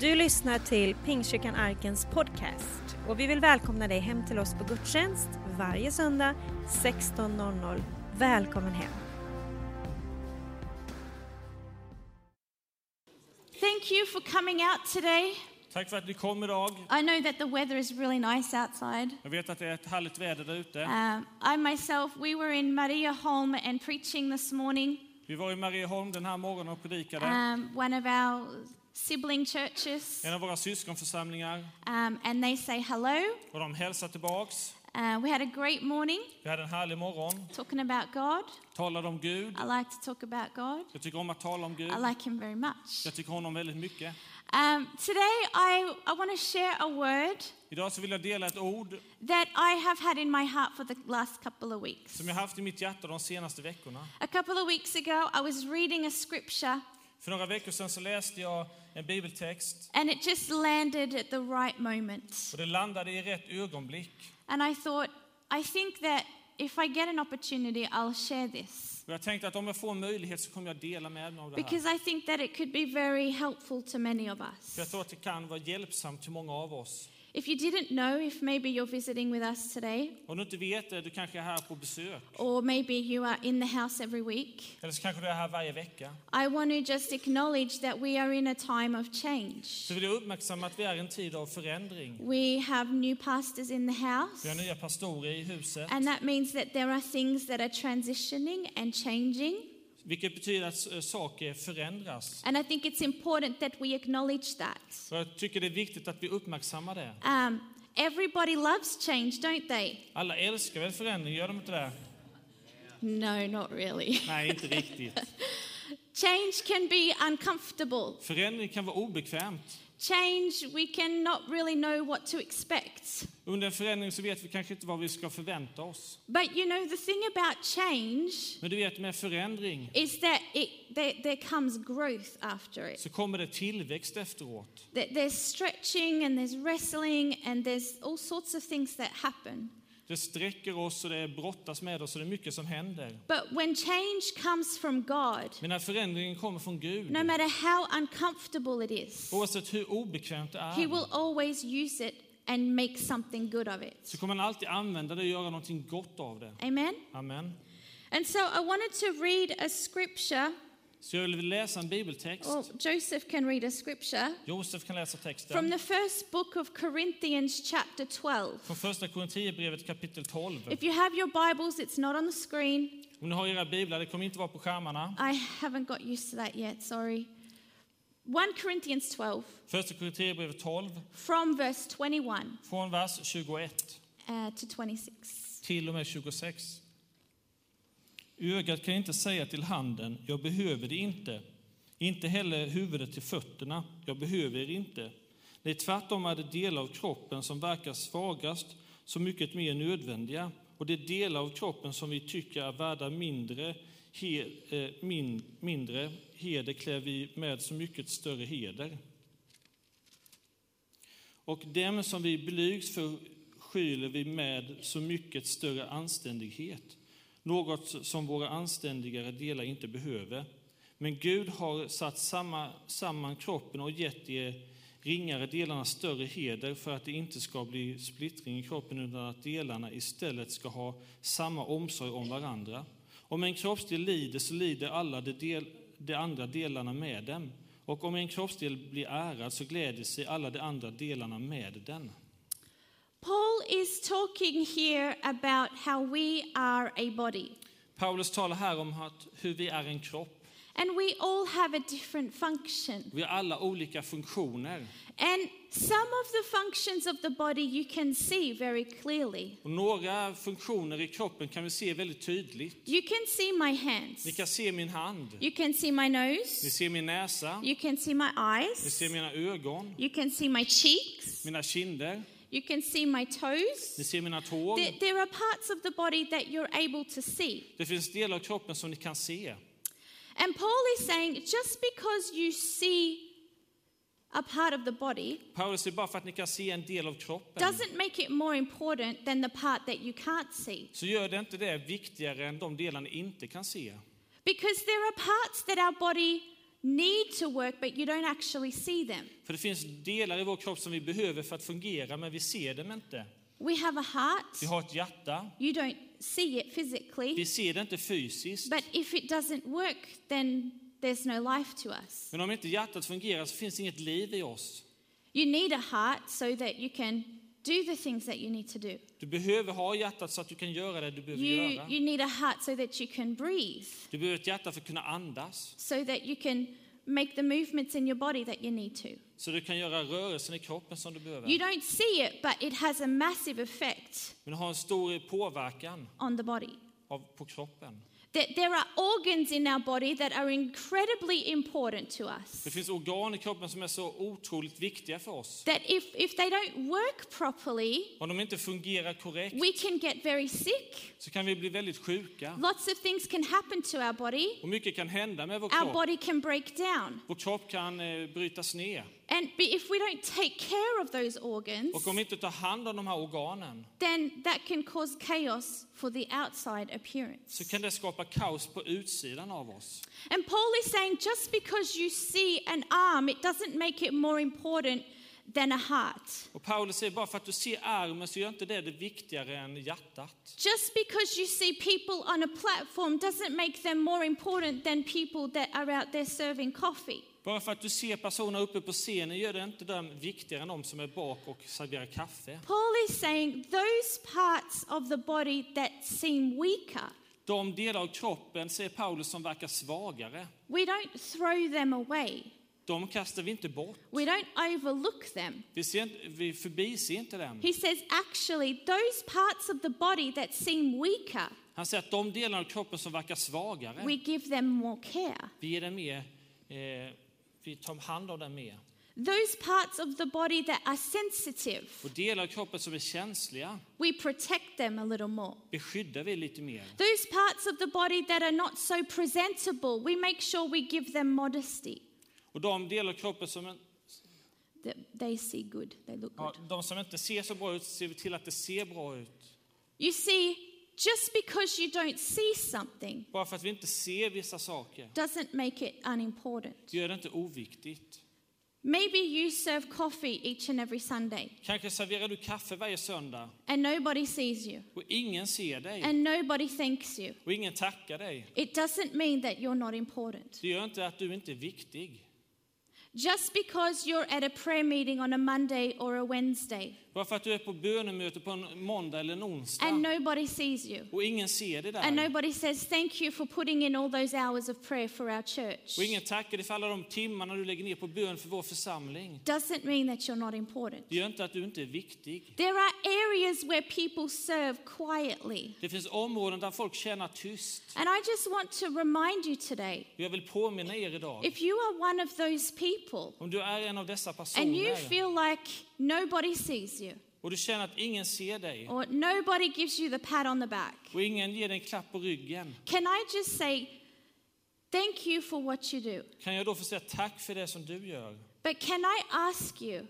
Du lyssnar till Pingstkyrkan Arkens podcast och vi vill välkomna dig hem till oss på gudstjänst varje söndag 16.00. Välkommen hem! Thank you for coming out today. Tack för att ni kom idag. I know that the weather is really nice outside. Jag vet att det är ett härligt väder där ute. Um, I myself, we were in Mariaholm and preaching this morning, Vi var i Marieholm den här morgonen och predikade. um, one of our sibling churches, En av våra syskonförsamlingar. um, and they say hello. Och de hälsade tillbaks. Uh, we had a great morning Vi hade en härlig morgon. talking about God. Talade om Gud. I like to talk about God. Jag tycker om att tala om Gud. I like Him very much. Jag tycker om honom väldigt mycket. Um, today, I, I want to share a word Idag så vill jag dela ett ord that I have had in my heart for the last couple of weeks. som jag haft i mitt hjärta de senaste veckorna. A couple of weeks ago, I was reading a scripture För några veckor sedan så läste jag en bibeltext and it just landed at the right moment. och det landade i rätt ögonblick. And I thought, I think that if I get an opportunity, I'll share this. Och jag tänkte att om jag får en möjlighet så kommer jag dela med mig av det här. Because I think that it could be very helpful to many of För jag us. tror att det kan vara hjälpsamt till många av oss. If you didn't know, if maybe you're visiting with us today, Om du inte vet det, du kanske är här på besök. or maybe you are in the house every week, Eller så kanske du är här varje vecka. I want to just acknowledge that we are in a time of change. Så vill jag uppmärksamma att vi är i en tid av förändring. We have new pastors in the Vi har house, nya pastorer i huset. and that means that there are things that are transitioning and changing. Vilket betyder att eh, saker förändras. And I think it's important that we acknowledge that. Jag tycker det är viktigt att vi uppmärksammar det. Um, everybody loves change, don't they? Alla älskar väl förändring, gör de inte det? No, not really. Nej, inte riktigt. Change can be uncomfortable. Förändring kan vara obekvämt. Change, we can not really know what to expect. Under en förändring så vet vi kanske inte vad vi ska förvänta oss. But you know, the thing about change Men du vet, med förändring is that it, there, there comes growth after it. så kommer det tillväxt efteråt. That There's stretching and there's wrestling and there's all sorts of things that happen. Det sträcker oss och det brottas med oss och det är mycket som händer. But when change comes from God, Men när förändringen kommer från Gud, no matter how uncomfortable it is, oavsett hur obekvämt det He är, will always use it and make something good of it. så kommer han alltid använda det och göra någonting gott av det. Amen? Amen. And so I wanted to read a scripture. Så jag vill läsa en bibeltext. Well, Joseph can read a scripture Josef kan läsa from texten. the first book of Corinthians, chapter 12. Från första Korinthierbrevet kapitel 12. If you have your Bibles, it's not on the screen. Om ni har era biblar, det kommer inte vara på skärmarna. I haven't got used to that yet, sorry. 1 Corinthians 12, Första Korinthierbrevet 12, from verse 21 från vers 21 uh, to 26. till och med 26. Ögat kan inte säga till handen, jag behöver det inte. Inte heller huvudet till fötterna, jag behöver er inte. Nej, tvärtom är det delar av kroppen som verkar svagast så mycket mer nödvändiga. Och det är delar av kroppen som vi tycker är värda mindre, he, eh, min, mindre heder klär vi med så mycket större heder. Och dem som vi blygs för skyler vi med så mycket större anständighet, något som våra anständigare delar inte behöver. Men Gud har satt samma, samman kroppen och gett de ringare delarna större heder för att det inte ska bli splittring i kroppen utan att delarna istället ska ha samma omsorg om varandra. Om en kroppsdel lider så lider alla de, del, de andra delarna med dem. Och om en kroppsdel blir ärad så gläder sig alla de andra delarna med den. Paul is talking here about how we are a body. Paulus talar här om att, hur vi är en kropp. And we all have a different function. Vi har alla olika funktioner. And some of the functions of the body you can see very clearly. Och några funktioner i kroppen kan vi se väldigt tydligt. You can see my Ni hands. kan se min hand, You can see my ni nose. ser min näsa, You can see my ni eyes. ser mina ögon, You can see my cheeks. mina kinder, You can see my toes. ni ser mina tår. There, there are parts of the body that you're able to see. Det finns delar av kroppen som ni kan se. And Paul is saying just because you see a part of the body Paulus säger bara för att ni kan se en del av kroppen doesn't make it more important than the part that you can't see. så gör det inte det viktigare än de delar ni inte kan se. Because there are parts that our body need to work, but you don't actually see them. För det finns delar i vår kropp som vi behöver för att fungera, men vi ser dem inte. We have a heart. Vi har ett hjärta, You don't see it physically, vi ser det inte fysiskt. but if it doesn't work, then there's no life to us. Men om inte hjärtat fungerar så finns inget liv i oss. You need a heart so that you can do the things that you need to do. Du behöver ha hjärtat så att du kan göra det du behöver You, göra. you need a heart so that you can breathe, Du behöver ett hjärta för att kunna andas, so that you can make the movements in your body that you need to. så du kan göra rörelsen i kroppen som du behöver. You don't see it, but it has a massive effect Men det har en stor påverkan on the body. av, på kroppen. That there are organs in our body that are incredibly important to us. Det finns organ i kroppen som är så otroligt viktiga för oss. That if, if they don't work properly, Om de inte fungerar korrekt we can get very sick. så kan vi bli väldigt sjuka. Lots of things can happen to our body. Och mycket kan hända med vår Our kropp. body can break down. Vår kropp kan eh, brytas ner. And if we don't take care of those organs, Och om vi inte tar hand om de här organen then that can cause chaos for the outside appearance. så kan det skapa kaos på utsidan av oss. And Paul is saying just because you see an arm, it doesn't make it more important than a heart. Och Paulus säger bara för att du ser armen så gör inte det det viktigare än hjärtat. Just because you see people on a platform doesn't make them more important than people that are out there serving coffee. Bara för att du ser personer uppe på scenen gör det inte dem viktigare än de som är bak och serverar kaffe. Paul is saying those parts of the body that seem weaker, De delar av kroppen ser Paulus som verkar svagare. we don't throw them away. De kastar vi inte bort. We don't overlook them. Vi, ser vi förbiser inte dem. He says, actually, those parts of the body that seem weaker, Han säger att de delar av kroppen som verkar svagare, we give them more care. vi ger dem mer, eh, vi tar hand om dem mer. Those parts of the body that are sensitive, Och delar av kroppen som är känsliga we protect them a little more. beskyddar vi lite mer. Those parts of the body that are not so presentable, we make sure we give them modesty. Och de delar av kroppen som, they see good, they look ja, good. de som inte ser så bra ut ser vi till att det ser bra ut. You see, just because you don't see something Bara för att vi inte ser vissa saker doesn't make it unimportant. gör det inte oviktigt. Maybe you serve coffee each and every Sunday Kanske serverar du kaffe varje söndag and nobody sees you och ingen ser dig and nobody thanks you. och ingen tackar dig. It doesn't mean that you're not important. Det gör inte att du inte är viktig. Just because you're at a prayer meeting on a Monday or a Wednesday Bara för att du är på bönemöte på en måndag eller en onsdag and nobody sees you och ingen ser dig and där. nobody says thank you for putting in all those hours of prayer for our church Och ingen tackar dig för alla de timmarna du lägger ner på bön för vår församling. doesn't mean that you're not important. Det gör inte att du inte är viktig. There are areas where people serve quietly. Det finns områden där folk tjänar tyst. And I just want to remind you today Jag vill påminna er idag, if you are one of those people om du är en av dessa and you personer. feel like nobody sees you. Och du känner att ingen ser dig. Or nobody gives you the pat on the back, och ingen ger dig en klapp på ryggen, can I just say thank you for what you do? kan jag då få säga tack för det som du gör? But can I ask you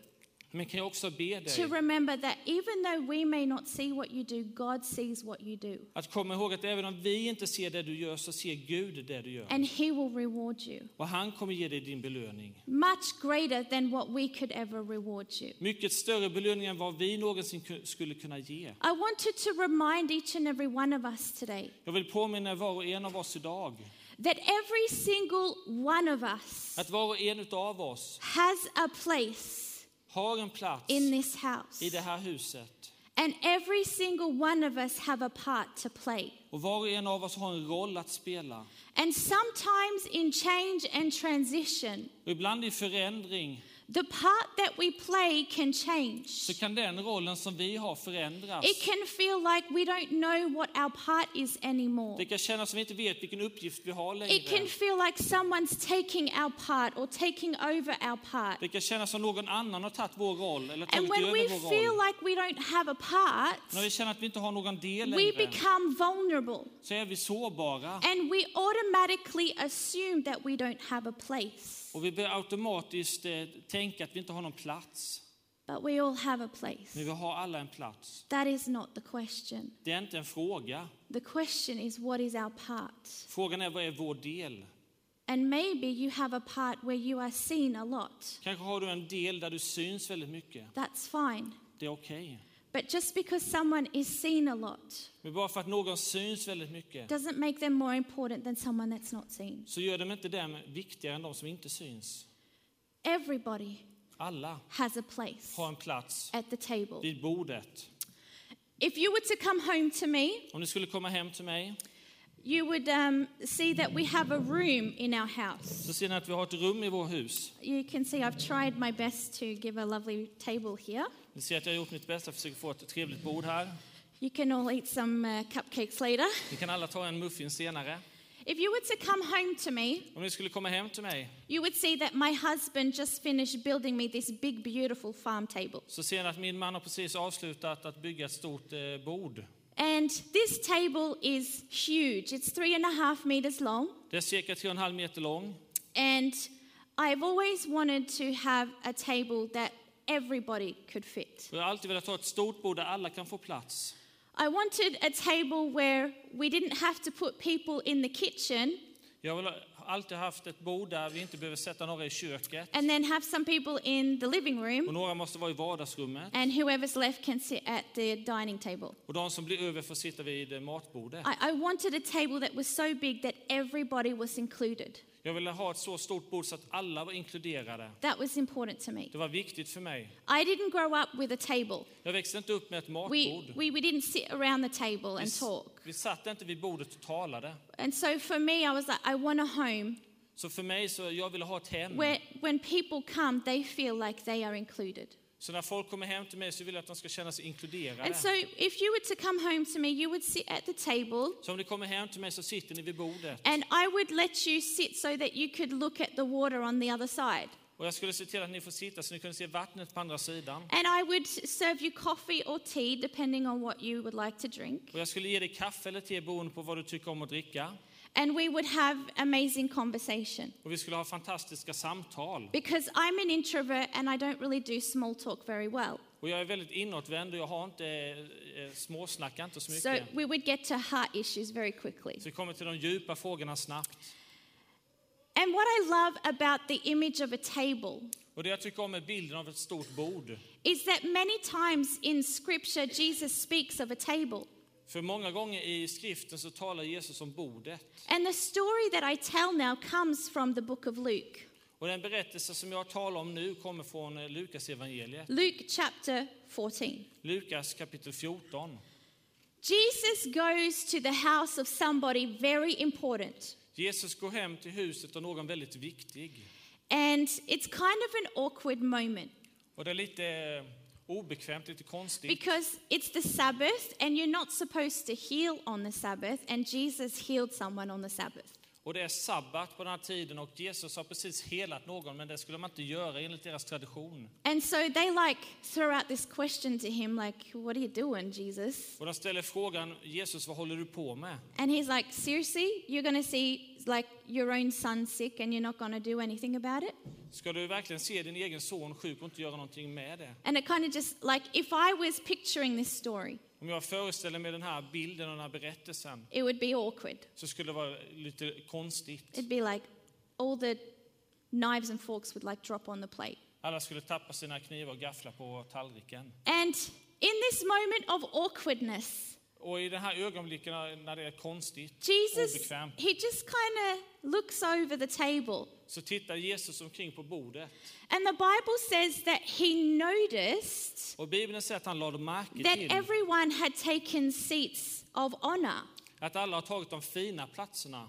Men kan jag också be to dig remember that even though we may not see what you do, God sees what you do att komma ihåg att även om vi inte ser det du gör så ser Gud det du gör. and He will reward you Och han kommer ge dig din belöning. much greater than what we could ever reward you. Mycket större belöning än vad vi någonsin ku- skulle kunna ge. I wanted to remind each and every one of us today Jag vill påminna var och en av oss idag that every single one of us att var och en av oss has a place har en plats in this house. i det här huset. And every single one of us have a part to play. Och var och en av oss har en roll att spela. And sometimes in change and transition, Och ibland i förändring the part that we play can change. så kan den rollen som vi har förändras. It can feel like we don't know what our part is anymore. Det kan kännas som vi inte vet vilken uppgift vi har It can längre. feel like someone's taking our part or taking over our part. Det kan kännas som någon annan har tagit vår roll eller And tagit when we över vår feel roll. like we don't have a part, När vi känner att vi inte har någon del we längre become vulnerable. så är vi sårbara And we automatically assume that we don't have a place. Och vi börjar automatiskt eh, tänka att vi inte har någon plats. But we all have a place. Men vi har alla en plats. That is not the question. Det är inte en fråga. The question is, what is our part? Frågan är vad är vår del? And maybe you have a part where you are seen a lot. Kanske har du en del där du syns väldigt mycket. That's fine. Det är okej. But just because someone is seen a lot Men bara för att någon syns väldigt mycket doesn't make them more important than someone that's not seen. så gör de inte dem viktigare än de som inte syns. Everybody Alla has a place har en plats at the table. vid bordet. If you were to come home to me, Om ni skulle komma hem till mig you would um, see that we have a room in our house. så ser ni att vi har ett rum i vårt hus. You can see I've tried my best to give a lovely table here. Ni ser att jag har gjort mitt bästa för att få ett trevligt bord här. You can all eat some uh, cupcakes later. Ni kan alla ta en muffin senare. If you were to come home to me, Om ni skulle komma hem till mig you would see that my husband just finished building me this big, beautiful farm table. så ser ni att min man har precis avslutat att bygga ett stort eh, bord. And this table is huge. It's three and a half meters long. Det är cirka 3,5 meter lång. And I've always wanted to have a table that everybody could fit. Och jag har alltid velat ha ett stort bord där alla kan få plats. I wanted a table where we didn't have to put people in the kitchen Jag har alltid haft ett bord där vi inte behöver sätta några i köket. and then have some people in the living Och room, några måste vara i vardagsrummet. and whoever's left can sit at the dining table. Och de som blir över får sitta vid matbordet. I, I wanted a table that was so big that everybody was included. Jag ville ha ett så stort bord så att alla var inkluderade. That was important to me. Det var viktigt för mig. I didn't grow up with a table. Jag växte inte upp med ett We, matbord. we, we didn't sit around the table Vi, and talk. vi satt inte vid bordet och talade. And so for me, I was like, I want a home Så för mig så jag ville ha ett hem. where when people come, they feel like they are included. Så när folk kommer hem till mig så vill jag att de ska känna sig inkluderade. And so if you were to come home to me, you would sit at the table Så om ni kommer hem till mig så sitter ni vid bordet. and I would let you sit so that you could look at the water on the other side. Och jag skulle se till att ni får sitta så ni kunde se vattnet på andra sidan. And I would serve you coffee or tea, depending on what you would like to drink. Och jag skulle ge dig kaffe eller te beroende på vad du tycker om att dricka. And we would have amazing conversation. Och vi skulle ha fantastiska samtal. Because I'm an introvert and I don't really do small talk very well. Och jag är väldigt inåtvänd och jag har inte, eh, småsnackar inte så So mycket. we would get to heart issues very quickly. Så vi kommer till de djupa frågorna snabbt. And what I love about the image of a table Och det jag tycker om är bilden av ett stort bord. is that many times in scripture Jesus speaks of a table. För många gånger i skriften så talar Jesus om bordet. And the story that I tell now comes from the book of Luke. Och den berättelse som jag talar om nu kommer från eh, Lukas evangeliet. Luke chapter 14. Lukas kapitel 14. Jesus goes to the house of somebody very important. Jesus går hem till huset av någon väldigt viktig. And it's kind of an awkward moment Och det är lite eh, obekvämt, lite konstigt. because it's the Sabbath and you're not supposed to heal on the Sabbath, and Jesus healed someone on the Sabbath. Och det är sabbat på den här tiden och Jesus har precis helat någon men det skulle man inte göra enligt deras tradition. And so they like throw out this question to him, like, What are you doing, Jesus? Och de ställer frågan Jesus vad håller du på med? And he's like, Seriously? You're going to see like your own son sick and you're not going to do anything about it? Ska du verkligen se din egen son sjuk och inte göra någonting med det? And it kind of just like, if I was picturing this story, Om jag föreställer mig den här bilden och den här berättelsen it would be awkward. så skulle det vara lite konstigt. It'd be like all the knives and forks would like drop on the plate. Alla skulle tappa sina knivar och gafflar på tallriken. And in this moment of awkwardness, Och i den här ögonblicken när det är konstigt, Jesus, obekvämt, he just kind of looks over the table. så tittar Jesus omkring på bordet. And the Bible says that he noticed Och Bibeln säger att han lade märke that till everyone had taken seats of honor. att alla har tagit de fina platserna.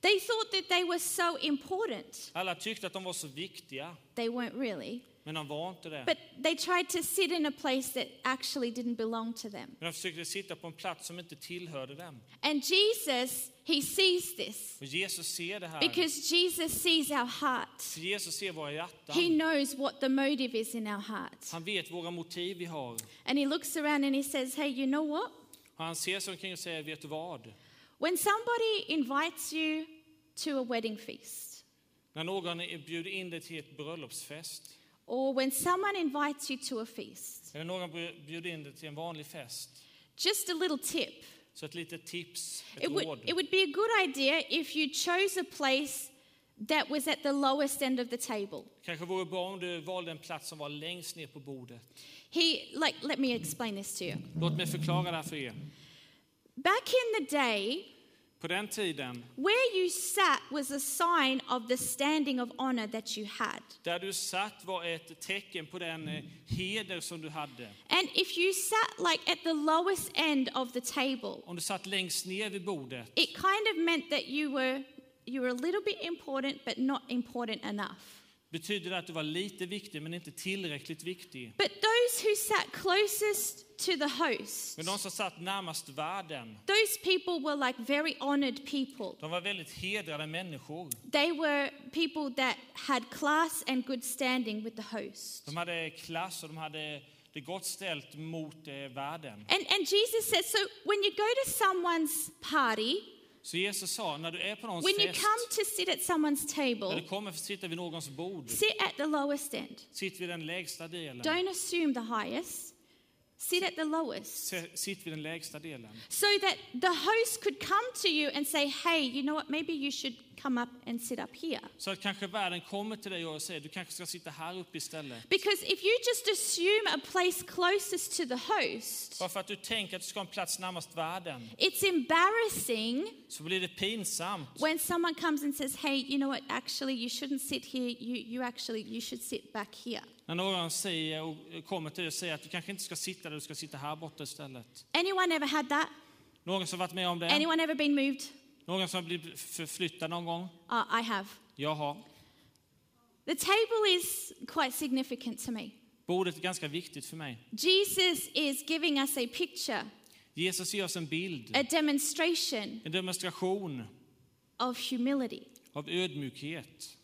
They thought that they were so important. Alla tyckte att de var så viktiga, They weren't really. Men de var inte det. But they tried to sit in a place that actually didn't belong to them. Men de försökte sitta på en plats som inte tillhörde dem. And Jesus, he sees this Och Jesus ser det här. because Jesus sees our heart. För Jesus ser våra He hjärtan. knows what the motive is in our heart. Han vet våra motiv vi har. And he looks around and he says, Hey, you know what? Och han ser sig omkring och säger, vet du vad? When somebody invites you to a wedding feast, När någon bjuder in dig till ett bröllopsfest, or when someone invites you to a feast, eller någon bjuder in dig till en vanlig fest, just a little tip. så ett litet tips, ett It would, råd. it would be a good idea if you chose a place that was at the lowest end of the table. Kanske vore bra om du valde en plats som var längst ner på bordet. He, like, let me explain this to you. Låt mig förklara det här för er. Back in the day, På den tiden, where you sat was a sign of the standing of honor that you had. där du satt var ett tecken på den eh, heder som du hade. And if you sat like at the lowest end of the table, Om du satt längst ner vid bordet it kind of meant that you were you were a little bit important but not important enough. betyder det att du var lite viktig men inte tillräckligt viktig. But those who sat closest to the host, Men de som satt närmast världen, those people were like very honored people. de var väldigt hedrade människor. They were people that had class and good standing with the host. De hade klass och de hade det gott ställt mot eh, världen. And, and Jesus said, so when you go to someone's party, Så Jesus sa, när du är på någons when you fest, come to sit at someone's när table, du kommer för att sitta vid någons bord, sit at the lowest end. sitt vid den lägsta delen. Don't assume the highest. Sit at the lowest. Sitt vid den lägsta delen. So that the host could come to you and say, hey, you know what, maybe you should come up and sit up here. Så att kanske världen kommer till dig och säger, du kanske ska sitta här uppe istället. Because if you just assume a place closest to the host, Bara för att du tänker att du ska ha en plats närmast världen, it's embarrassing så blir det pinsamt. when someone comes and says, hey, you know what, actually, you shouldn't sit here, you, you actually, you should sit back here. När någon säger och kommer till dig och säger att du kanske inte ska sitta där, du ska sitta här borta istället. Anyone ever had that? Någon som varit med om det? Anyone ever been moved? Någon som har blivit förflyttad någon gång? Uh, I have. Jag har. The table is quite significant to me. Bordet är ganska viktigt för mig. Jesus is giving us a picture, Jesus ger oss en bild, a demonstration en demonstration of humility. av ödmjukhet.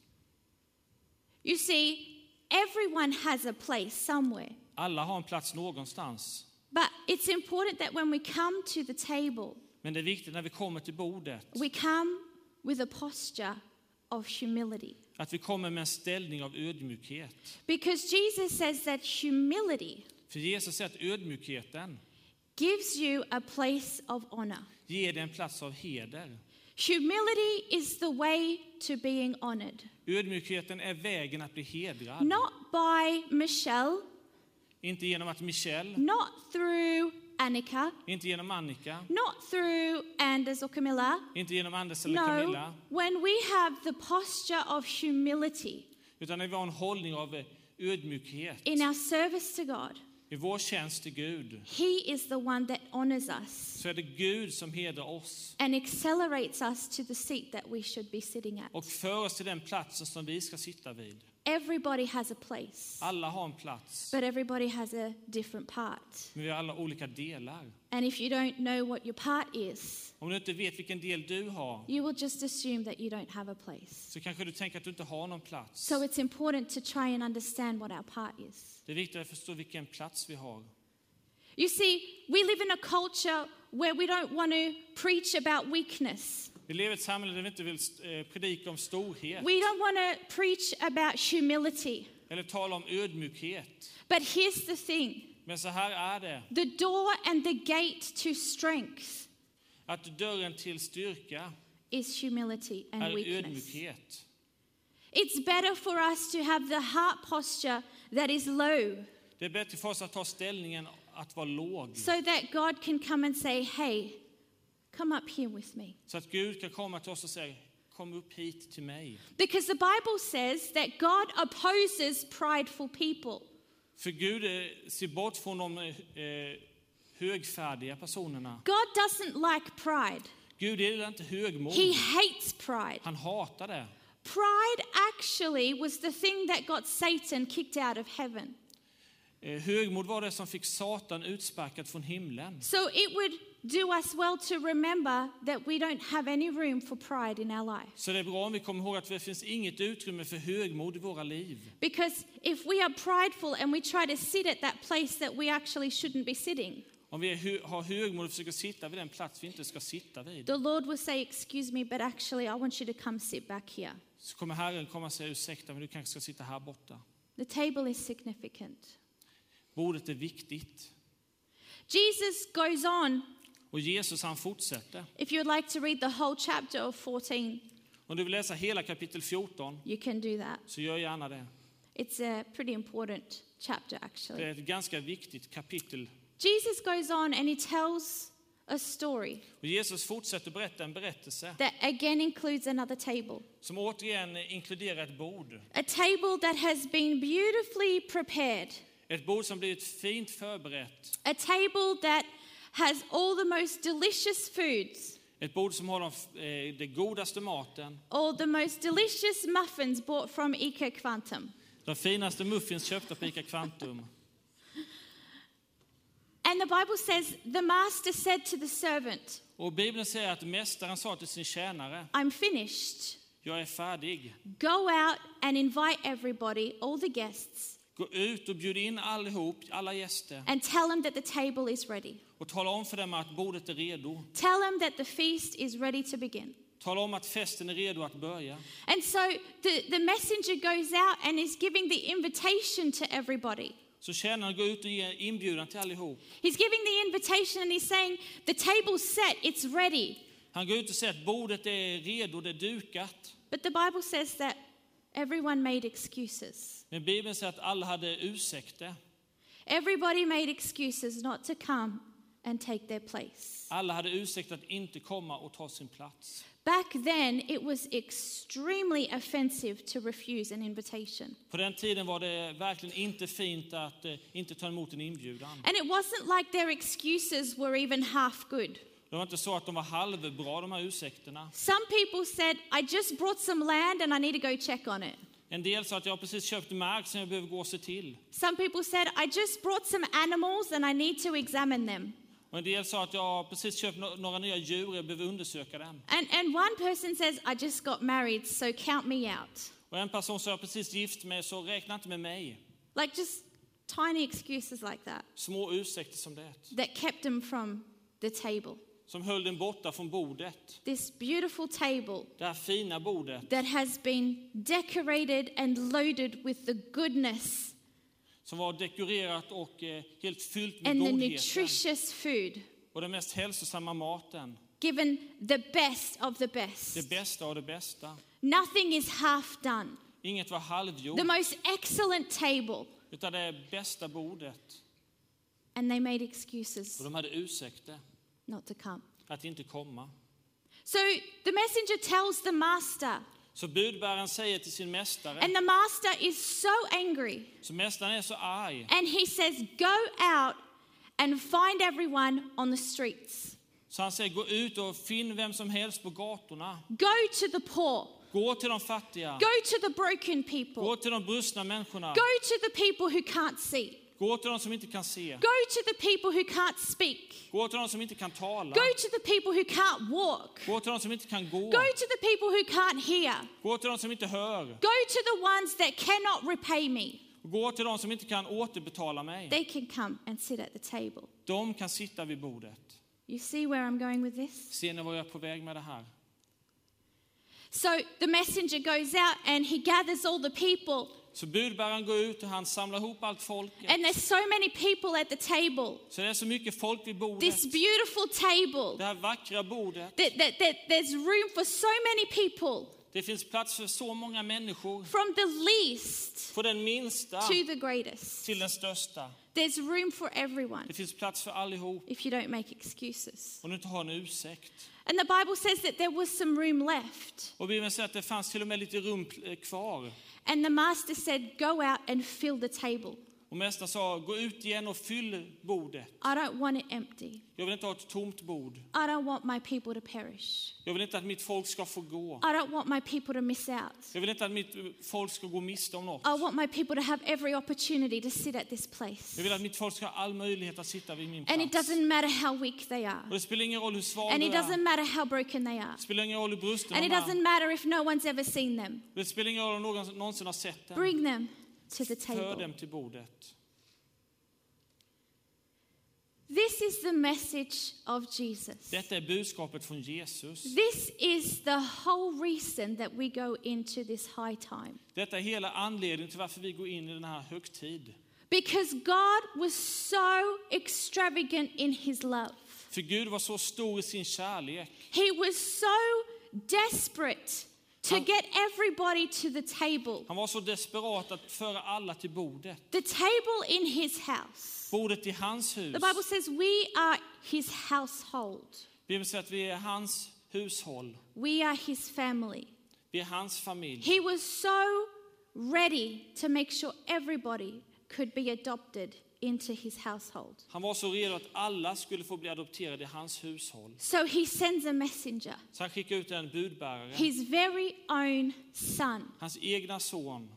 You see, everyone has a place somewhere. Alla har en plats någonstans. But it's important that when we come to the table, Men det är viktigt när vi kommer till bordet we come with a posture of humility. att vi kommer med en ställning av ödmjukhet. Because Jesus says that humility För Jesus säger att ödmjukheten gives you a place of honor. ger dig en plats av heder. Humility is the way to being honored. Ödmjukheten är vägen att bli hedrad. Not by Michelle, Inte genom att Michelle, not through Annika, inte genom Annika, not through Anders or Camilla. inte genom Anders eller No, Camilla. when we have the posture of humility Utan när vi har en hållning av eh, ödmjukhet in our service to God, i vår tjänst till Gud. He is the one that honors us Så är det Gud som hedrar oss and accelerates us to the seat that we should be sitting at. och för oss till den platsen som vi ska sitta vid. Everybody has a place, Alla har en plats, but everybody has a different part. men vi har alla olika delar. And if you don't know what your part is, Om du inte vet vilken del du har you will just assume that you don't have a place. så kanske du tänker att du inte har någon plats. So it's important to try and understand what our part is. Det är viktigt att förstå vilken plats vi har. You see, we live in a culture where we don't want to preach about weakness. Vi lever i ett samhälle där vi inte vill eh, predika om storhet We don't want to preach about humility. eller tala om ödmjukhet. But here's the thing Men så här är det, the door and the gate to strength att dörren till styrka is humility and är weakness. ödmjukhet. It's better for us to have the heart posture that is low Det är bättre för oss att ta ställningen att vara låg. so that God can come and say, Hey, come up here with me. Så att Gud kan komma till oss och säga, kom upp hit till mig. Because the Bible says that God opposes prideful people. För Gud ser bort från de eh, högfärdiga personerna. God doesn't like pride, Gud gillar inte högmod. He hates pride. Han hatar det. Pride actually was the thing that got Satan kicked out of heaven. Eh, Högmod var det som fick Satan utsparkad från himlen. So it would do us well to remember that we don't have any room for pride in our life. Så det är bra om vi kommer ihåg att det finns inget utrymme för högmod i våra liv. Because if we are prideful and we try to sit at that place that we actually shouldn't be sitting, Om vi har högmod och försöker sitta vid den plats vi inte ska sitta vid, the Lord will say, Excuse me, but actually, I want you to come sit back here. så kommer Herren komma och säga ursäkta, men du kanske ska sitta här borta. The table is significant. Bordet är viktigt. Jesus goes on. Och Jesus han fortsätter. If you would like to read the whole chapter of 14, Om du vill läsa hela kapitel 14, you can do that. så gör gärna det. It's a pretty important chapter, Det actually. är ett ganska viktigt kapitel. Jesus goes on and he tells a story Och Jesus fortsätter berätta en berättelse that again includes another table. som återigen inkluderar ett bord. A table that has been beautifully prepared. Ett bord som blivit fint förberett. A table that has all the most delicious foods, Ett bord som har de, eh, den godaste maten, all the most delicious muffins bought from Eco Quantum. de finaste muffins köpta på ICA Kvantum. And the Bible says the master said to the servant, Och Bibeln säger att mästaren sa till sin tjänare, I'm finished. jag är färdig. Go out and invite everybody, all the guests, Gå ut och bjud in allihop, alla gäster and tell them that the table is ready. Och tala om för dem att bordet är redo. Tell them that the feast is ready to begin. Tala om att festen är redo att börja. And so the, the messenger goes out and is giving the invitation to everybody. Så tjänaren går ut och ger inbjudan till allihop. He's giving the invitation and he's saying, The table's set, it's ready. Han går ut och säger att bordet är redo, det är dukat. But the Bible says that everyone made excuses. Men Bibeln säger att alla hade ursäkter. Everybody made excuses not to come and take their place. Alla hade ursäkt att inte komma och ta sin plats. Back then, it was extremely offensive to refuse an invitation. På den tiden var det verkligen inte fint att eh, inte ta emot en inbjudan. And it wasn't like their excuses were even half good. Det var inte så att de var halvbra, de här ursäkterna. Some people said, I just brought some land and I need to go check on it. En del sa att jag har precis köpt mark som jag behöver gå och se till. Some people said, I just brought some animals and I need to examine them. Och en del sa att jag precis köpt några nya djur jag behöver undersöka dem. And, and one person says, I just got married, so count me out. Och en person sa jag precis gift mig så räkna inte med mig. Like just tiny excuses like that Små ursäkter som det. that kept them from the table. Som höll den borta från bordet. This beautiful table Det här fina bordet that has been decorated and loaded with the goodness som var dekorerat och eh, helt fyllt med and the nutritious food, Och den mest hälsosamma maten. given the best of the best. Det bästa av det bästa. Nothing is half done. Inget var halvgjort, The most excellent table. utan det bästa bordet. And they made excuses Och de hade ursäkter not to come. att inte komma. So the messenger tells the master, Så budbäraren säger till sin mästare, and the master is so angry. så mästaren är så arg, And he says, Go out and find everyone on the streets. så han säger gå ut och finn vem som helst på gatorna. Go to the poor. Gå till de fattiga, Go to the broken people. gå till de brustna människorna, Go to the people who can't see. Gå till de som inte kan se, Go to the people who can't speak. gå till de som inte kan tala, Go to the people who can't walk. gå till de som inte kan gå, Go to the people who can't hear. gå till de som inte hör, Go to the ones that cannot repay me. gå till de som inte kan återbetala mig. They can come and sit at the table. De kan sitta vid bordet. You see where I'm going with this? Ser ni var jag är på väg med det här? So the messenger goes out and he gathers all the people. Så budbäraren går ut och han samlar ihop allt folket. And there's so many people at the table. Så det är så mycket folk vid bordet. This beautiful table. Det här vackra bordet. That, that, that there's room for so many people. Det finns plats för så många människor. From the least Från den minsta to the greatest. till den största. There's room for everyone Det finns plats för allihop. if you don't make excuses. Om du inte har en ursäkt. And the Bible says that there was some room left. Och Bibeln säger att det fanns till och med lite rum kvar. And the master said, Go out and fill the table. Och mästaren sa, gå ut igen och fyll bordet. I don't want it empty. Jag vill inte ha ett tomt bord. I don't want my people to perish. Jag vill inte att mitt folk ska få gå. I don't want my people to miss out. Jag vill inte att mitt eh, folk ska gå miste om något. I want my people to have every opportunity to sit at this place. Jag vill att mitt folk ska ha all möjlighet att sitta vid min And it plats. doesn't matter how weak they are. Och det spelar ingen roll hur svag And du it är. doesn't matter how broken they are. Det spelar ingen roll hur brusten And de it är. doesn't matter if no one's ever seen them. Det spelar ingen roll om någon någonsin har sett den. Bring them to the För table. dem till bordet. This is the message of Jesus. Detta är budskapet från Jesus. This is the whole reason that we go into this high time. Detta är hela anledningen till varför vi går in i den här högtid. Because God was so extravagant in his love. För Gud var så stor i sin kärlek. He was so desperate to Han- get everybody to the table. Han var så desperat att föra alla till bordet. The table in his house. Bordet i hans hus. The Bible says we are his household. Bibeln säger att vi är hans hushåll. We are his family. Vi är hans familj. He was so ready to make sure everybody could be adopted into his household. Han var så redo att alla skulle få bli adopterade i hans hushåll. So he sends a messenger, Så han skickade ut en budbärare, his very own son, hans egna son,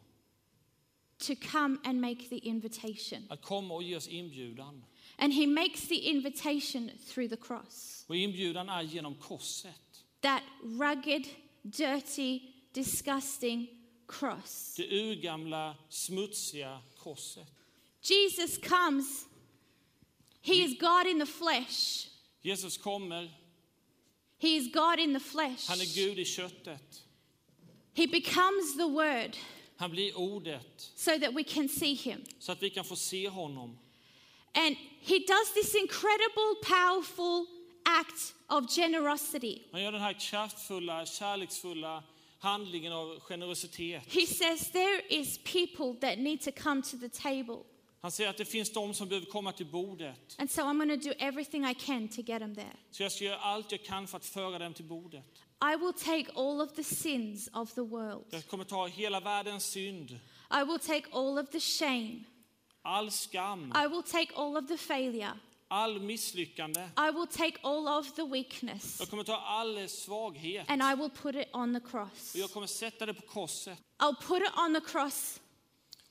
to come and make the invitation. att komma och ge oss inbjudan. And he makes the invitation through the cross. Och inbjudan är genom korset. That rugged, dirty, disgusting cross. Det urgamla, smutsiga korset. Jesus comes. He is God in the flesh. Jesus kommer, He is God in the flesh. han är Gud i köttet. He becomes the Word Han blir ordet, so that we can see Him. så att vi kan få se honom. And He does this incredible, powerful act of generosity. Han gör den här kraftfulla, kärleksfulla handlingen av generositet. He says there is people that need to come to the table. Han säger att det finns de som behöver komma till bordet. And so I'm going to do everything I can to get them there. Så jag ska göra allt jag kan för att föra dem till bordet. I will take all of the sins of the world. Jag kommer ta hela världens synd, I will take all of the shame. all skam, I will take all of the failure. all misslyckande. I will take all of the weakness. Jag kommer ta all svaghet And I will put it on the cross. och jag kommer sätta det på korset. I'll put it on the cross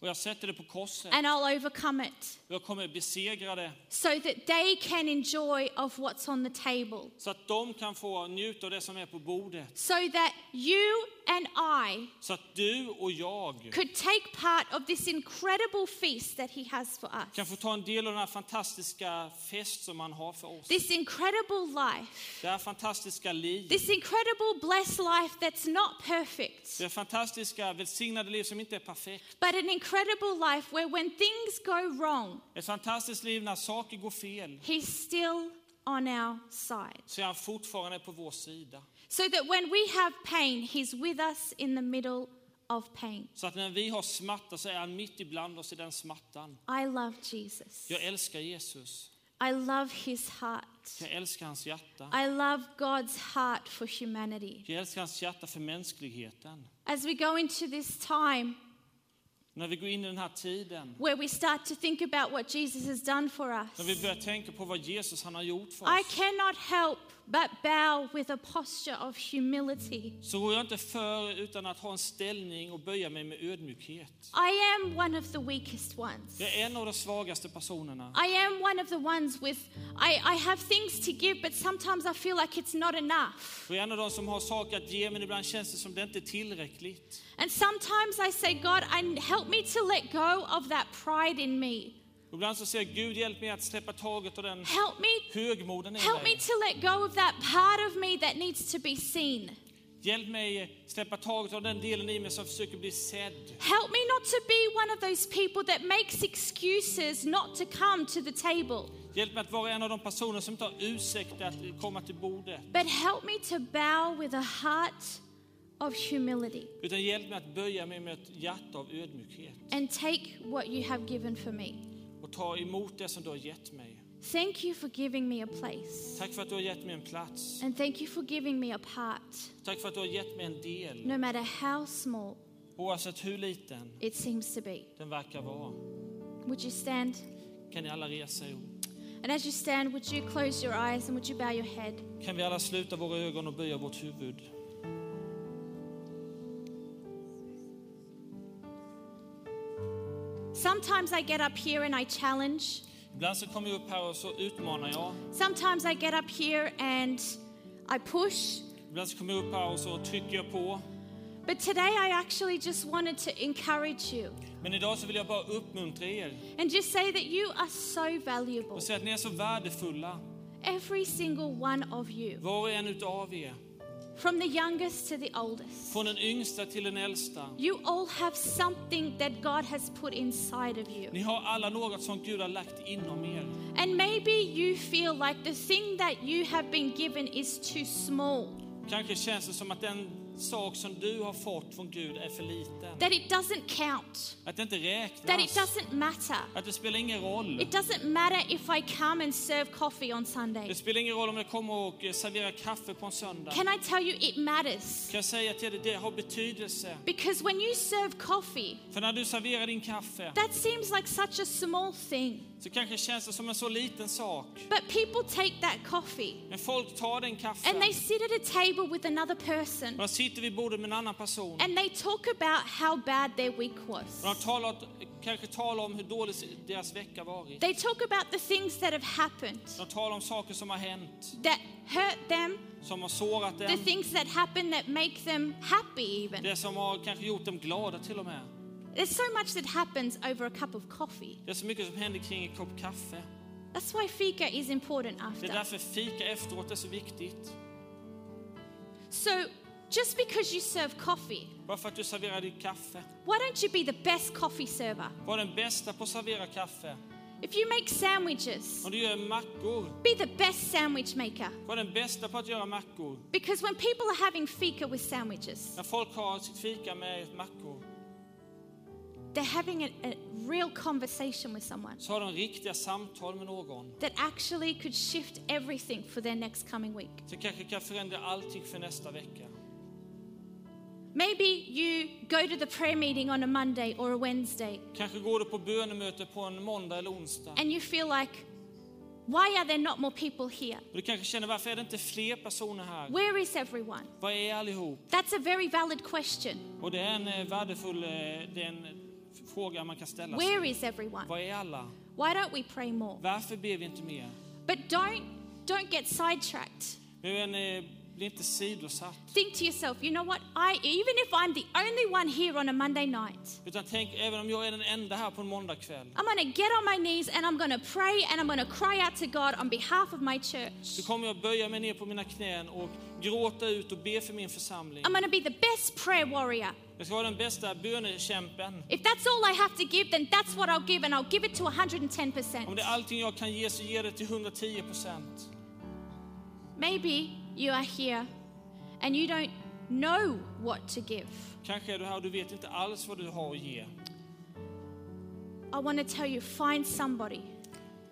Och jag sätter det på korset and I'll overcome it och jag kommer besegra det so that they can enjoy of what's on the table. så att de kan få njuta av det som är på bordet. So that you and I Så att du och jag could take part of this incredible feast that he has for us. kan få ta en del av den här fantastiska fest som han har för oss. This incredible life. Det här fantastiska liv. This incredible blessed life that's not perfect. Det fantastiska välsignade liv som inte är perfekt. But an incredible life where when things go wrong, Ett fantastiskt liv när saker går fel He's still on our side. så är han fortfarande på vår sida. So that when we have pain, He's with us in the middle of pain. Så att när vi har smärta så är han mitt ibland oss i den smärtan. I love Jesus. Jag älskar Jesus. I love His heart. Jag älskar hans hjärta. I love God's heart for humanity. Jag älskar hans hjärta för mänskligheten. As we go into this time När vi går in i den här tiden, where we start to think about what Jesus has done for när vi us, börjar tänka på vad Jesus han har gjort för I oss, cannot help but bow with a posture of humility. så går jag inte för utan att ha en ställning och böja mig med ödmjukhet. I am one of the weakest ones. Jag är en av de svagaste personerna. I am one of the ones with, I, I have things to give, but sometimes I feel like it's not enough. Jag är en av de som har saker att ge, men ibland känns det som det inte är tillräckligt. And sometimes I say, God, I, help me to let go of that pride in me. Och ibland så säger Gud hjälp mig att släppa taget av den Help me, högmoden i help me mig. to let go of that part of me that needs to be seen. Hjälp mig släppa taget av den delen i mig som försöker bli sedd. Help me not to be one of those people that makes excuses not to come to the table, Hjälp mig att vara en av de personer som inte har ursäkter att komma till bordet. but help me to bow with a heart of humility Utan hjälp mig att böja mig med ett hjärta av ödmjukhet. and take what you have given for me. Och ta emot det som du har gett mig. Thank you for giving me a place. Tack för att du har gett mig en plats. And thank you for giving me a part, Tack för att du har gett mig en del. no matter how small Oavsett hur liten it seems to be. den verkar vara. Would you stand? Kan ni alla resa er? And as you stand, would you close your eyes and would you bow your head? Kan vi alla sluta våra ögon och böja vårt huvud? Sometimes I get up here and I challenge. Ibland så kommer jag upp här och så utmanar jag. Sometimes I get up here and I push. Ibland så kommer jag upp här och så trycker jag på. But today I actually just wanted to encourage you Men idag så vill jag bara uppmuntra er and just say that you are so valuable. och säga att ni är så värdefulla. Every single one of you, Var och en utav er. From the youngest to the oldest. Från den yngsta till den äldsta. You all have something that God has put inside of you. Ni har alla något som Gud har lagt inom er. And maybe you feel like the thing that you have been given is too small. Kanske känns det som att den sak som du har fått från Gud är för liten. that it doesn't count, Att det inte that it doesn't matter. Att det spelar ingen roll. It doesn't matter if I come and serve coffee on Sunday. Det spelar ingen roll om jag kommer och eh, serverar kaffe på en söndag. Can I tell you, it matters. Kan jag säga till dig, det har betydelse. Because when you serve coffee, För när du serverar din kaffe that seems like such a small thing. Så kanske känns det som en så liten sak. But people take that coffee Men folk tar den and kaffen they sit at a table with another person och de sitter vid bordet med en annan person. and they talk about how bad their week was. Och de talar, kanske talar om hur dålig deras vecka varit. They talk about the things that have happened De talar om saker som har hänt, that hurt them, som har sårat the dem. things that happen that make them happy, even. Det som har kanske gjort dem glada till och med. There's so much that happens over a cup of coffee. Det är så mycket som händer kring en kopp kaffe. That's why fika is important after. Det är därför fika efteråt är så viktigt. So, just because you serve coffee, Bara för att du serverar ditt kaffe. why don't you be the best coffee server? Var den bästa på att servera kaffe. If you make sandwiches, Om du gör mackor, be the best sandwich maker. var den bästa på att göra mackor. Because when people are having fika with sandwiches, När folk har sitt fika med mackor they're having a, a real conversation with someone så har de riktiga samtal med någon that actually could shift everything for their next coming week. som kanske kan förändra allting för nästa vecka. Maybe you go to the prayer meeting on a Monday or a Wednesday Kanske går du på bönemöte på en måndag eller onsdag and you feel like, why are there not more people here? och du kanske känner varför är det inte fler personer här? Where is everyone? Vad är allihop? That's a very valid question. Och det är en eh, värdefull eh, det är en fråga man kan ställa sig. Where is everyone? Vad är alla? Why don't we pray more? Varför ber vi inte mer? But don't don't get sidetracked. Men bli inte sidosatt. Think to yourself, you know what? I even if I'm the only one here on a Monday night, Utan tänk, även om jag är den enda här på en måndagkväll I'm going to get on my knees and I'm going to pray and I'm going to cry out to God on behalf of my church. så kommer jag böja mig ner på mina knän och gråta ut och be för min församling. I'm going to be the best prayer warrior. Jag ska vara den bästa bönekämpen. If that's all I have to give, then that's what I'll give and I'll give it to Om 110%. det är allting jag kan ge så ger det till 110 procent. Maybe you are here and you don't know what to give. Kanske är du här och du vet inte alls vad du har att ge. I want to tell you find somebody.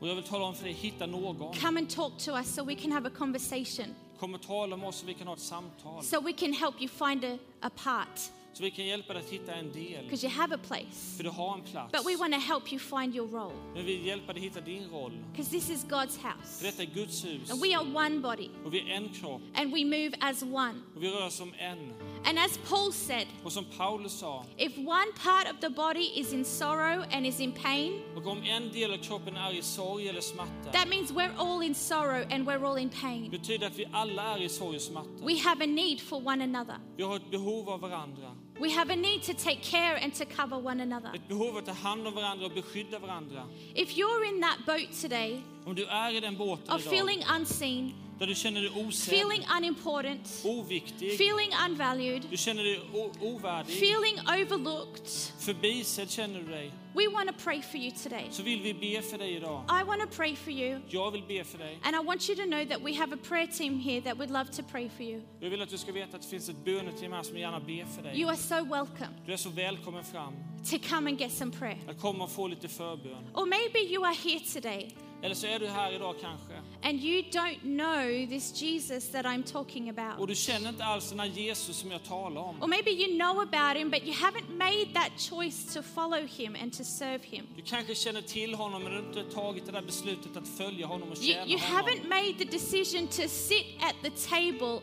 Och jag vill tala om för dig, hitta någon. Come and talk to us so we can have a conversation, Kom och tala med oss så vi kan ha ett samtal. so we can help you find a, a part Så vi kan hjälpa dig att hitta en del. because you have a place. För du har en plats. But we want to help you find your role Men vi vill hjälpa dig hitta din roll. because this is God's För house detta är Guds hus. and we are one body Och vi är en kropp. and we move as one. Och vi rör oss som en. And as Paul said, Och som Paulus sa, if one part of the body is in sorrow and is in pain, och om en del av kroppen är i sorg eller smärta, that means we're all in sorrow and we're all in pain. betyder att vi alla är er i sorg och smärta. We have a need for one another. Vi har ett behov av varandra. We have a need to take care and to cover one another. Ett behov att ta hand om varandra och beskydda varandra. If you're in that boat today Om du är i den båten of idag, feeling unseen, där du känner dig osedd, feeling unimportant, oviktig, feeling unvalued, du känner dig ovärdig, feeling overlooked, förbisedd känner du dig, we want to pray for you today. så vill vi be för dig idag. I want to pray for you. Jag vill be för dig. And I want you to know that we have a prayer team here that would love to pray for you. Jag vill att du ska veta att det finns ett böneteam här som gärna ber för dig. You are so welcome Du är så välkommen fram. to come and get some prayer. Att komma och få lite förbön. Or maybe you are here today Eller så är du här idag kanske and you don't know this Jesus that I'm talking och about. du känner inte alls den här Jesus som jag talar Or om. maybe you know about him, but you haven't made that choice to follow him and to serve him. Du kanske känner till honom men du har inte tagit det där beslutet att följa honom och You, tjäna you honom. haven't made the decision to sit at the table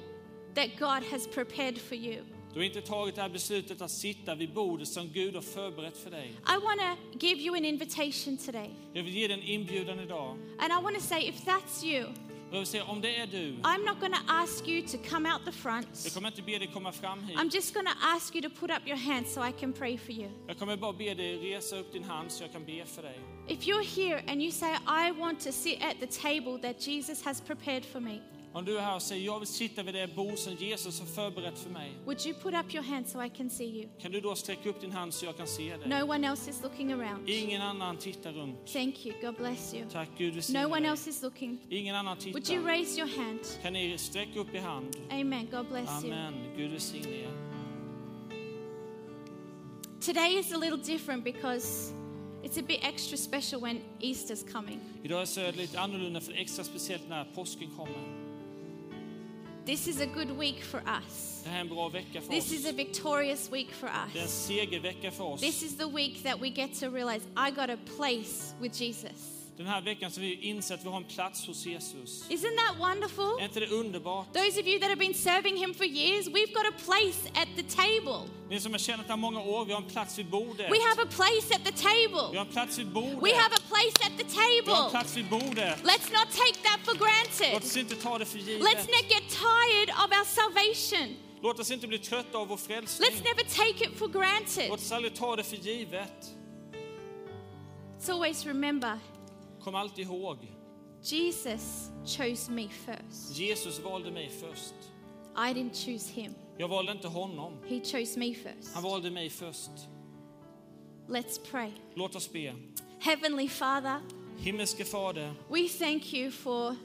that God has prepared for you. Du har inte tagit det här beslutet att sitta vid bordet som Gud har förberett för dig. I want to give you an invitation today. Jag vill ge dig en inbjudan idag. And I want to say, if that's you, jag vill säga, om det är du, I'm not going to ask you to come out the front. jag kommer inte be dig komma fram hit. I'm just going to ask you to put up your hand so I can pray for you. Jag kommer bara be dig resa upp din hand så jag kan be för dig. If you're here and you say, I want to sit at the table that Jesus has prepared for me, Om du är här och säger, jag vill sitta vid det bord som Jesus har förberett för mig. would you put up your hand so I can see you? Kan du då sträcka upp din hand så jag kan se dig? No one else is looking around. Ingen annan tittar runt. Thank you. God bless you. Tack Gud No one dig. else is looking. Ingen annan Would you tittar. raise your hand? Kan ni sträcka upp i hand? Amen. God bless you. Amen. Gud välsigne er. Today is a little different because it's a bit extra special when Easter's coming. Idag är så lite annorlunda för extra speciellt när påsken kommer. This is a good week for us. Det här är en bra vecka för This oss. is a victorious week for Det är en us. segervecka för oss. This is the week that we get to realize I got a place with Jesus. Den här veckan så vi inser att vi har en plats hos Jesus. Isn't that wonderful? Är inte det underbart? Those of you that have been serving him for years, we've got a place at the table. Ni som har känt det här många år, vi har en plats vid bordet. We have a place at the Vi table. har en plats vid bordet. We have a place at the Vi har en table. plats vid bordet. Let's not take that for Låt granted. oss inte ta det för Let's givet. not get tired of our salvation. Låt oss inte bli trötta av vår frälsning. Let's never take it for granted. Låt oss aldrig ta det för givet. Let's always remember Kom alltid ihåg, Jesus chose me first. Jesus valde mig först. I didn't choose him, Jag valde inte honom. he chose me first. Han valde mig först. Let's pray. Låt oss be. Heavenly Father, Himmelske Fader, we thank you for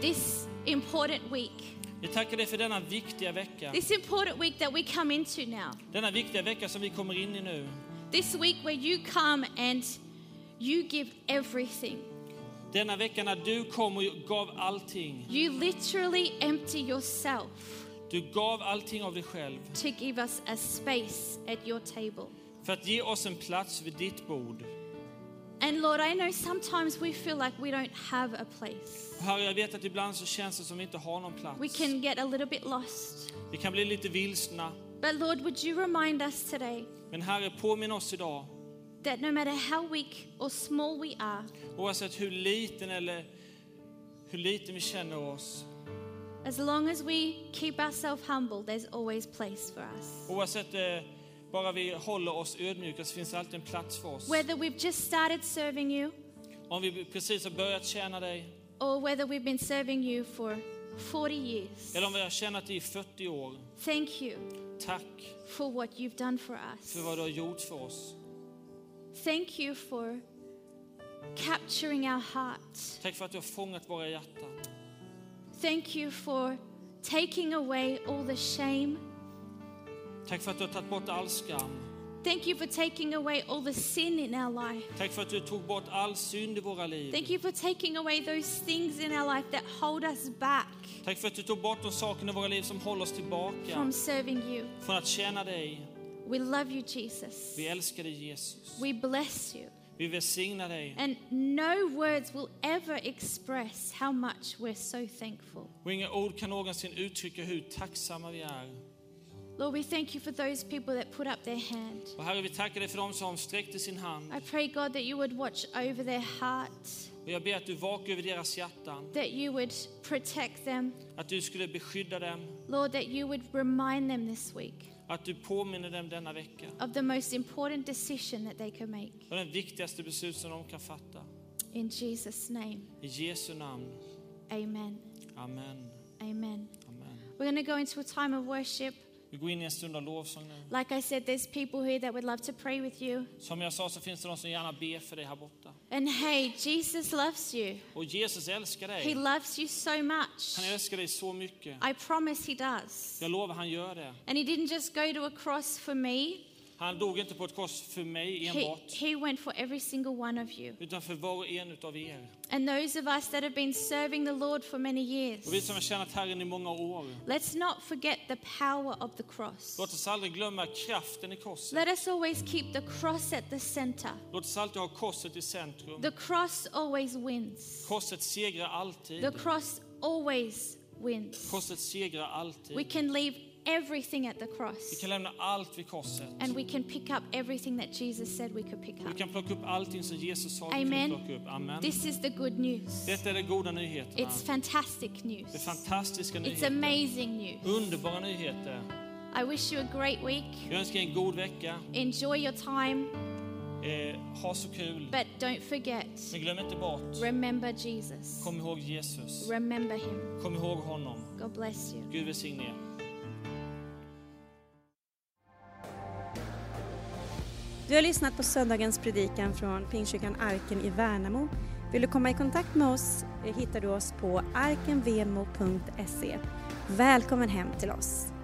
this important week. vi tackar dig för denna viktiga vecka. This important week that we come into now. Denna viktiga vecka som vi kommer in i nu. This week where you come and you give everything. Denna vecka när du kom och gav allting. You literally empty yourself Du gav allting av dig själv to give us a space at your table. för att ge oss en plats vid ditt bord. And Lord, I know sometimes we feel like we don't have a place. Herre, jag vet att ibland så känns det som vi inte har någon plats. We can get a little bit lost. Vi kan bli lite vilsna. But Lord, would you remind us today Men Herre, påminn oss idag, that no matter how weak or small we are, oavsett hur liten eller hur liten vi känner oss, as long as we keep ourselves humble, there's always place for us. oavsett eh, bara vi håller oss ödmjuka så finns det alltid en plats för oss. Whether we've just started serving you Om vi precis har börjat tjäna dig, or whether we've been serving you for 40 years, eller om vi har tjänat dig i 40 år, thank you tack for what you've done for us. för vad du har gjort för oss. Thank you for capturing our hearts. Tack för att du har fångat våra hjärtan. Thank you for taking away all the shame. Tack för att du har tagit bort all skam. Thank you for taking away all the sin in our life. Tack för att du tog bort all synd i våra liv. Thank you for taking away those things in our life that hold us back Tack för att du tog bort de sakerna i våra liv som håller oss tillbaka from serving you. från att tjäna dig. We love you, Jesus. Vi älskar dig Jesus. We bless you. Vi välsignar dig. And no words will ever express how much we're so thankful. Och inga ord kan någonsin uttrycka hur tacksamma vi är. Lord, we thank you for those people that put up their hand. Och Herre, vi tackar dig för dem som sträckte sin hand. I pray, God, that you would watch over their heart, Och jag ber att du vakar över deras hjärtan. that you would protect them. Att du skulle beskydda dem. Lord, that you would remind them this week Att du påminner dem denna vecka. of the most important decision that they can make. Och den viktigaste beslut som de kan fatta. In Jesus' name, I Jesu namn. amen. Amen. Amen. Amen. We're going to go into a time of worship. Vi går in i en stund av lovsång nu. Like I said, there's people here that would love to pray with you. Som jag sa så finns det de som gärna ber för dig här borta. And hey, Jesus loves you. Och Jesus älskar He dig. loves you so much. Han älskar dig så mycket. I promise He does. Jag lovar, han gör det. And He didn't just go to a cross for me, Han dog inte på ett kors för mig He, enbart, he went for every single one of you. utan för var och en utav er. And those of us that have been serving the Lord for many years, Och vi som har tjänat Herren i många år, let's not forget the power of the cross. låt oss aldrig glömma kraften i korset. Let us always keep the cross at the center. Låt oss alltid ha korset i centrum. The cross always wins. Korset segrar alltid. The cross always wins. Korset segrar We alltid. can leave everything at the Vi cross kan lämna allt vid korset. and we can pick up everything that Jesus said we could pick Vi up. kan plocka upp allting som Jesus sa att vi Amen. kunde plocka upp. Amen. This is the good news. Detta är de goda nyheterna. It's fantastic Det är news. fantastiska It's nyheter. amazing news. Underbara nyheter. I wish you a great week. Jag önskar en god vecka. Enjoy your time. Eh, ha så kul. But don't forget, Men glöm inte bort, remember Jesus. kom ihåg Jesus. Remember him. Kom ihåg honom. God bless you. Gud välsigne er. Du har lyssnat på söndagens predikan från Pingstkyrkan Arken i Värnamo. Vill du komma i kontakt med oss eh, hittar du oss på arkenvemo.se. Välkommen hem till oss!